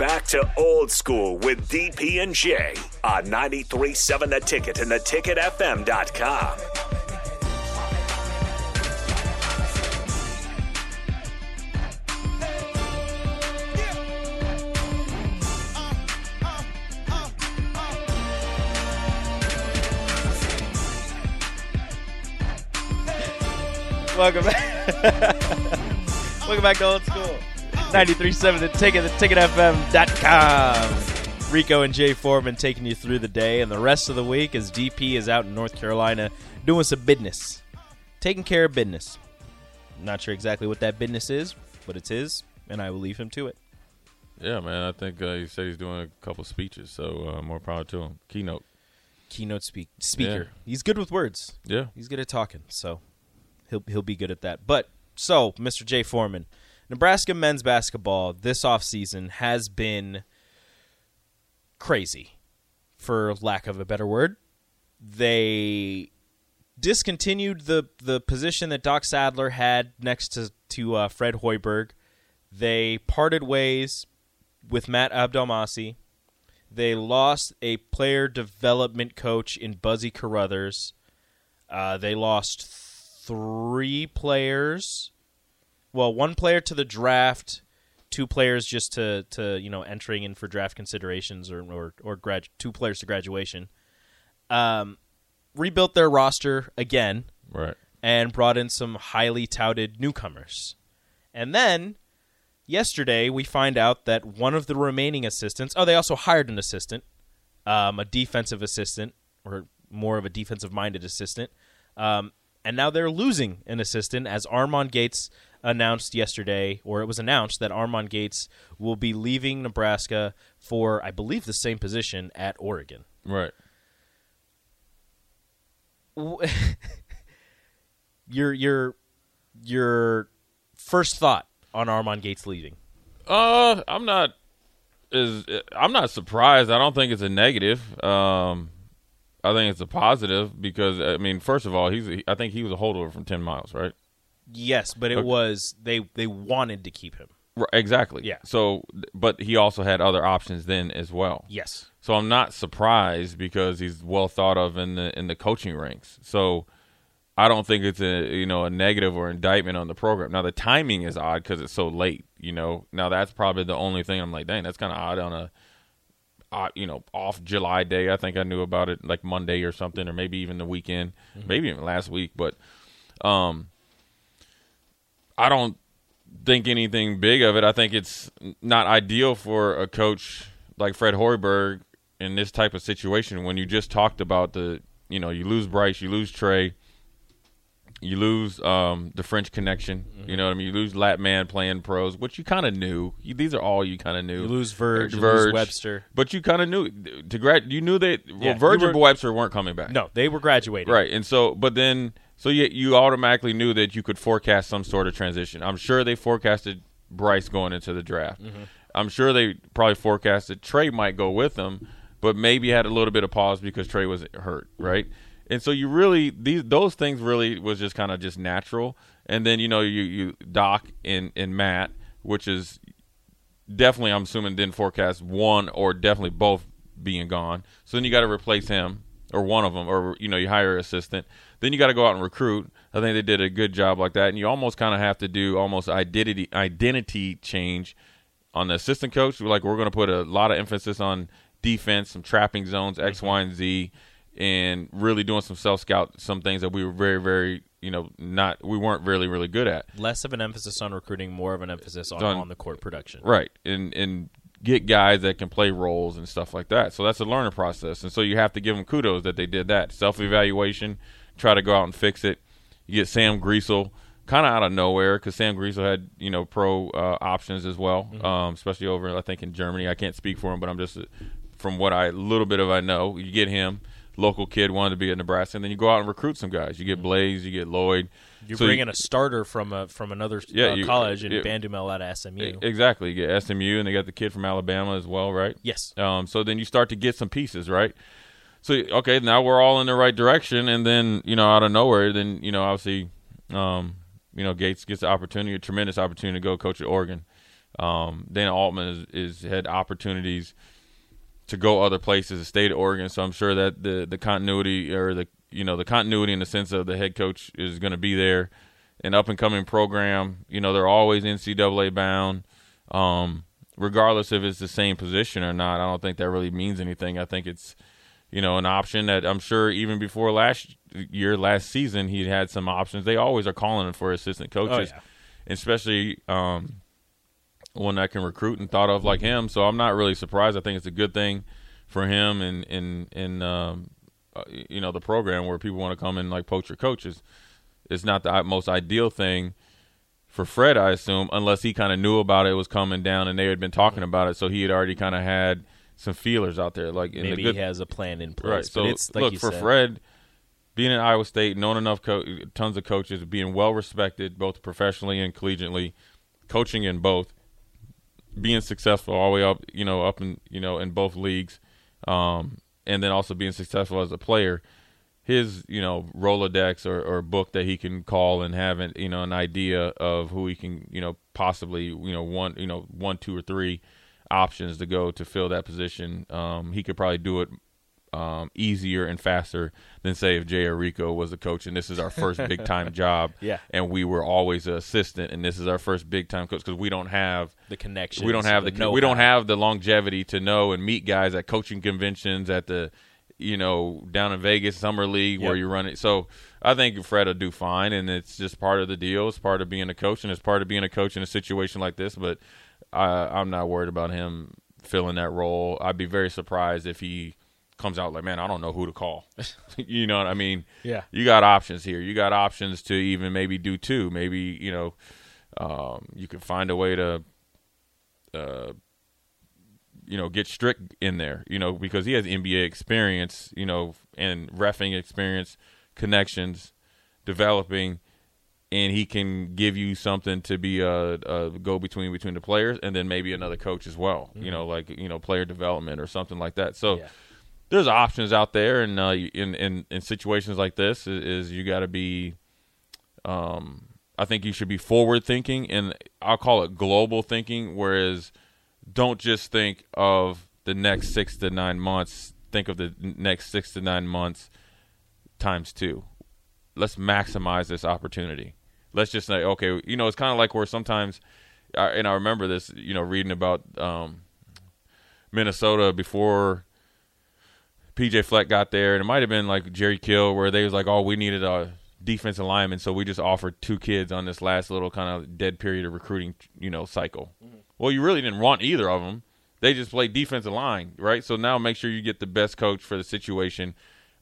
Back to old school with DP and J on 93.7 The Ticket and theticketfm.com. Welcome back. Welcome back to Old School. 93.7 The Ticket, the ticketfm.com. Rico and Jay Foreman taking you through the day and the rest of the week as DP is out in North Carolina doing some business. Taking care of business. Not sure exactly what that business is, but it's his, and I will leave him to it. Yeah, man. I think uh, he said he's doing a couple speeches, so uh, more power to him. Keynote. Keynote speak- speaker. Yeah. He's good with words. Yeah. He's good at talking, so he'll he'll be good at that. But so, Mr. Jay Foreman, Nebraska men's basketball this offseason has been crazy, for lack of a better word. They discontinued the the position that Doc Sadler had next to to uh, Fred Hoiberg. They parted ways with Matt Abdelmassih. They lost a player development coach in Buzzy Carruthers. Uh, they lost three players. Well, one player to the draft, two players just to, to you know entering in for draft considerations, or or, or grad, two players to graduation. Um, rebuilt their roster again Right. and brought in some highly touted newcomers. And then yesterday we find out that one of the remaining assistants, oh, they also hired an assistant, um, a defensive assistant, or more of a defensive minded assistant. Um, and now they're losing an assistant as Armon Gates announced yesterday, or it was announced that Armon Gates will be leaving Nebraska for, I believe, the same position at Oregon. Right. your your your first thought on Armon Gates leaving? Uh, I'm not. Is I'm not surprised. I don't think it's a negative. Um, I think it's a positive because I mean, first of all, he's. I think he was a holdover from Tim Miles, right? Yes, but it Okay. was they they wanted to keep him. Right, exactly. Yeah. So, but he also had other options then as well. Yes. So I'm not surprised because he's well thought of in the in the coaching ranks. So I don't think it's a you know a negative or indictment on the program. Now the timing is odd because it's so late. You know, now that's probably the only thing I'm like, dang, that's kind of odd on a, odd, you know, off July day. I think I knew about it like Monday or something, or maybe even the weekend, maybe even last week. But um, I don't think anything big of it. I think it's not ideal for a coach like Fred Hoiberg in this type of situation when you just talked about the, you know, you lose Bryce, you lose Trey, you lose um, the French connection. You know what I mean? You lose Lat Mayen playing pros, which you kind of knew. You, these are all you kind of knew. You lose Verge, you Verge, lose Webster. but you kind of knew to grad. You knew that well, Yeah, Verge were- and Webster weren't coming back. No, they were graduating. Right, and so, but then, so you you automatically knew that you could forecast some sort of transition. I'm sure they forecasted Bryce going into the draft. Mm-hmm. I'm sure they probably forecasted Trey might go with them, but maybe had a little bit of pause because Trey was hurt, right? And so you really these those things really was just kind of just natural. And then you know you you Doc and and Matt, which is definitely I'm assuming didn't forecast one or definitely both being gone. So then you got to replace him or one of them, or you know you hire an assistant. Then you got to go out and recruit. I think they did a good job like that, and you almost kind of have to do almost identity identity change on the assistant coach. Like we're going to put a lot of emphasis on defense, some trapping zones, X, mm-hmm. Y, and Z, and really doing some self scout, some things that we were very, very, you know, not we weren't really, really good at. Less of an emphasis on recruiting, more of an emphasis on Done. on the court production. Right. And and get guys that can play roles and stuff like that. So that's a learning process. And so you have to give them kudos that they did that. Self evaluation, try to go out and fix it. You get Sam Griesel kind of out of nowhere because Sam Griesel had you know pro uh, options as well, Mm-hmm. um, especially over I think in Germany. I can't speak for him, but I'm just from what I little bit of I know. You get him, local kid wanted to be at Nebraska, and then you go out and recruit some guys. You get Blaise, you get Lloyd. Mm-hmm. You're So you- bringing a starter from a from another Yeah, uh, you- college in yeah. Bandoumel out of SMU. Exactly. You get SMU, and they got the kid from Alabama as well, right? yes. Um, so then you start to get some pieces, right? So okay, now we're all in the right direction, and then you know out of nowhere, then you know obviously, um, you know Gates gets the opportunity, a tremendous opportunity to go coach at Oregon. Um, Dana Altman is, is had opportunities to go other places, the state of Oregon. So I'm sure that the the continuity or the you know the continuity in the sense of the head coach is going to be there. An up and coming program, you know they're always NCAA bound. Um, regardless if it's the same position or not, I don't think that really means anything. I think it's you know an option that I'm sure even before last year, last season, he had some options. They always are calling for assistant coaches, yeah. especially um, one that can recruit and thought of like him. So I'm not really surprised. I think it's a good thing for him and in in um, uh, you know the program where people want to come in like poacher coaches. It's not the most ideal thing for Fred, I assume, unless he kind of knew about it was coming down and they had been talking about it, so he had already kind of had some feelers out there. Like in Maybe the good, he has a plan in place. right? But So it's like look for said, Fred, being at Iowa State, knowing enough, co- tons of coaches, being well respected both professionally and collegiately, coaching in both, being successful all the way up, you know, up in you know in both leagues, um, and then also being successful as a player. His, you know, Rolodex or, or book that he can call and have, an, you know, an idea of who he can, you know, possibly, you know, one, you know, one, two, or three options to go to fill that position. Um, he could probably do it um, easier and faster than say if Jay Rico was the coach and this is our first big time job. Yeah. And we were always an assistant and this is our first big time coach because we don't have the connection. we don't have the, we don't have the longevity to know and meet guys at coaching conventions at the you know down in Vegas summer league where you run it. So I think Fred will do fine and it's just part of the deal. It's part of being a coach and it's part of being a coach in a situation like this. But I, I'm not worried about him filling that role. I'd be very surprised if he comes out like, man, I don't know who to call. you know what I mean? Yeah. You got options here. You got options to even maybe do two. Maybe you know um, you could find a way to uh, you know, get strict in there, you know, because he has NBA experience, you know, and refing experience, connections, developing, and he can give you something to be a, a go between between the players, and then maybe another coach as well, you know, like you know, player development or something like that. So. Yeah. There's options out there, and uh, in, in in situations like this, is, is you got to be um, I think you should be forward thinking, and I'll call it global thinking. Whereas, don't just think of the next six to nine months. Think of the next six to nine months times two. Let's maximize this opportunity. Let's just say, okay, you know, it's kind of like where sometimes, I- and I remember this, you know, reading about um, Minnesota before PJ Fleck got there, and it might have been like Jerry Kill, where they was like, "Oh, we needed a defensive lineman, so we just offered two kids on this last little kind of dead period of recruiting, you know, cycle." Well, you really didn't want either of them. They just played defensive line, right? So now make sure you get the best coach for the situation,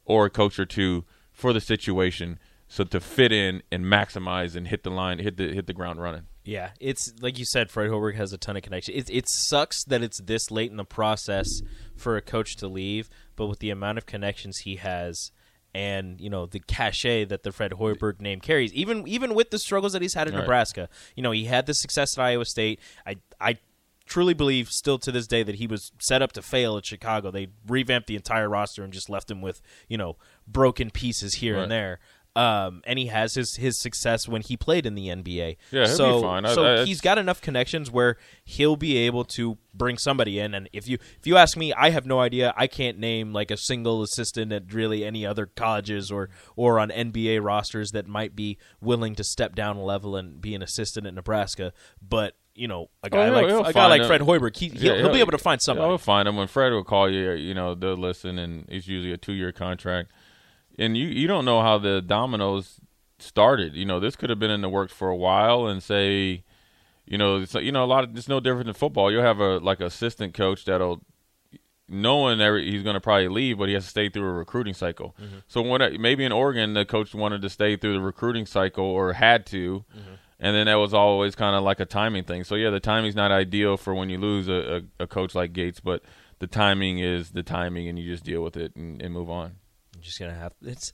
or a coach or two for the situation, so to fit in and maximize and hit the line, hit the hit the ground running. Yeah, it's like you said. Fred Hoiberg has a ton of connection. It it sucks that it's this late in the process for a coach to leave, but with the amount of connections he has, and you know the cachet that the Fred Hoiberg name carries, even even with the struggles that he's had in Right. Nebraska, you know he had the success at Iowa State. I I truly believe still to this day that he was set up to fail at Chicago. They revamped the entire roster and just left him with you know broken pieces here Right. and there. Um, and he has his his success when he played in the NBA. Yeah, he'll be so fine. I- so I- he's got enough connections where he'll be able to bring somebody in. And if you if you ask me, I have no idea. I can't name like a single assistant at really any other colleges or or on NBA rosters that might be willing to step down a level and be an assistant at Nebraska. But you know, a guy Oh, like a guy like him. Fred Hoiberg, he, he'll, Yeah, he'll be able to find somebody. I'll find him When Fred will call you, you know, they'll listen, and it's usually a two-year contract. And you you don't know how the dominoes started. You know, this could have been in the works for a while, and say, you know, it's, you know, a lot of it's no different than football. You'll have a like assistant coach that'll knowing that he's going to probably leave, but he has to stay through a recruiting cycle. Mm-hmm. So when maybe in Oregon, the coach wanted to stay through the recruiting cycle or had to, mm-hmm. and then that was always kind of like a timing thing. So yeah, the timing's not ideal for when you lose a, a, a coach like Gates, but the timing is the timing, and you just deal with it and, and move on. Just gonna have it's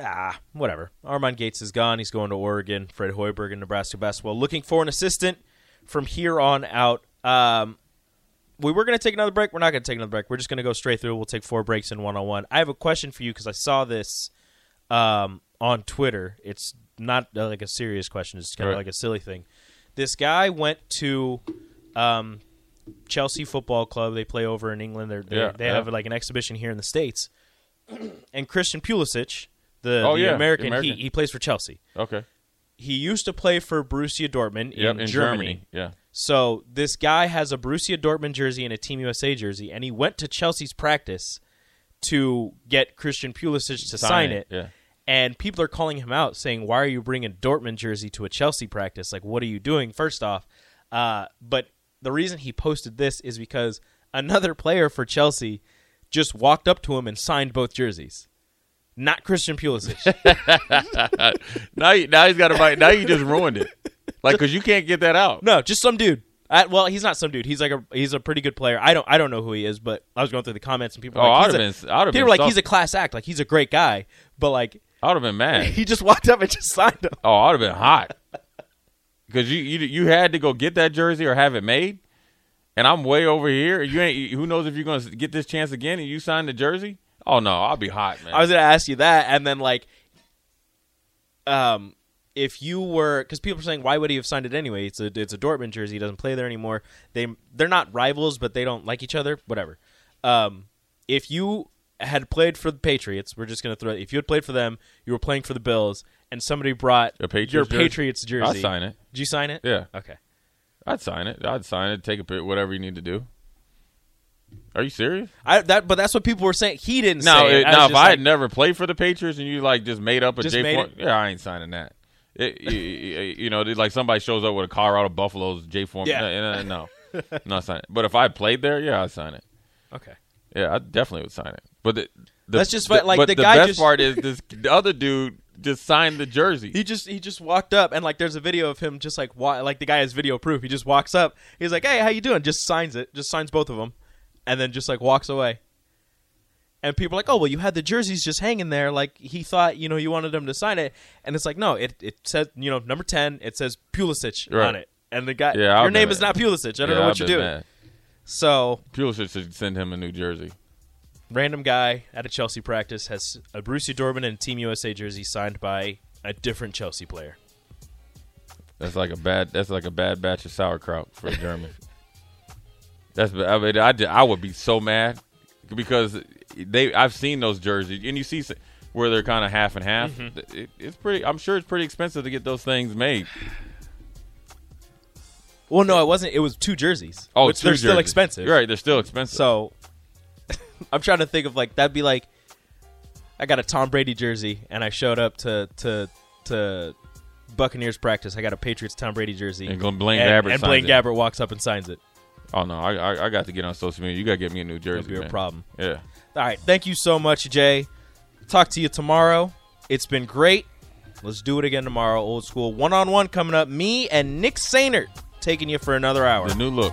ah whatever. Armon Gates is gone. He's going to Oregon. Fred Hoiberg in Nebraska basketball. Looking for an assistant from here on out. Um, we were going to take another break. We're not going to take another break. We're just going to go straight through. We'll take four breaks in one on one. I have a question for you because I saw this um, on Twitter. It's not uh, like a serious question. It's kind of Right. like a silly thing. This guy went to um, Chelsea Football Club. They play over in England. They're, they Yeah, they yeah. have like an exhibition here in the states. and Christian Pulisic, the, Oh, the yeah, American, American. He, he plays for Chelsea. Okay. He used to play for Borussia Dortmund Yep. in, In Germany. Yeah. So this guy has a Borussia Dortmund jersey and a Team USA jersey, and he went to Chelsea's practice to get Christian Pulisic to sign, it. Yeah. And people are calling him out, saying, "Why are you bringing Dortmund jersey to a Chelsea practice? Like, what are you doing?" First off, uh, but the reason he posted this is because another player for Chelsea just walked up to him and signed both jerseys. Not Christian Pulisic. Now, now he's got to buy. Now you just ruined it. Like, cause you can't get that out. No, just some dude. I, well, he's not some dude. He's like a he's a pretty good player. I don't I don't know who he is, but I was going through the comments and people. Oh, like, I'd he's have a- been. Have people were like he's a class act. Like he's a great guy, but like I would have been mad. he just walked up and just signed him. Oh, I'd have been hot. Because you, you you had to go get that jersey or have it made, and I'm way over here. You ain't. Who knows if you're gonna get this chance again and you sign the jersey? Oh no, I'll be hot, man. I was gonna ask you that, and then like, um, if you were because people are saying why would he have signed it anyway? It's a it's a Dortmund jersey. He doesn't play there anymore. They they're not rivals, but they don't like each other. Whatever. Um, if you had played for the Patriots, we're just gonna throw. If you had played for them, you were playing for the Bills, and somebody brought A Patriots your jersey? Patriots jersey. I'd sign it. Did you sign it? Yeah. Okay. I'd sign it. I'd sign it. Take a pic, whatever you need to do. Are you serious? I that but that's what people were saying. He didn't say it. now if I like, had never played for the Patriots and you like just made up a J it? yeah, I ain't signing that. It, you, you know, like somebody shows up with a Colorado Buffaloes J form. Yeah. no, no, no, not signing. it. But if I played there, yeah, I'd sign it. okay. Yeah, I definitely would sign it. But the, the That's just what- like, but the the guy best just- part is this the other dude just signed the jersey. He just he just walked up and like there's a video of him just like wa- like the guy has video proof. He just walks up. He's like, "Hey, how you doing?" Just signs it. Just signs both of them, and then just like walks away. And people are like, "Oh, well, you had the jerseys just hanging there. Like he thought, you know, you wanted him to sign it." And it's like, no, it it says, you know, number ten. It says Pulisic Right. on it, and the guy, Yeah, your name been- is not Pulisic. I don't Yeah, know what I've you're doing. mad. So Pulisic should send him a new jersey. Random guy at a Chelsea practice has a Borussia Dortmund and Team USA jersey signed by a different Chelsea player. That's like a bad. That's like a bad batch of sauerkraut for a German. that's. I mean, I, I would be so mad because they. I've seen those jerseys, and you see where they're kind of half and half. Mm-hmm. It, it's pretty. I'm sure it's pretty expensive to get those things made. Well, no, it wasn't. It was two jerseys. Oh, which two they're still expensive. You're right. They're still expensive. So I'm trying to think of like that'd be like I got a Tom Brady jersey and I showed up to to to Buccaneers practice. I got a Patriots Tom Brady jersey. And Blaine and, Gabbert and Blaine. Gabbert walks up and signs it. oh no, I, I I got to get on social media. You got to get me a new jersey. That'd be a problem. Yeah. All right, thank you so much, Jay. Talk to you tomorrow. It's been great. Let's do it again tomorrow. Old school one on one coming up. Me and Nick Sainert taking you for another hour. The new look.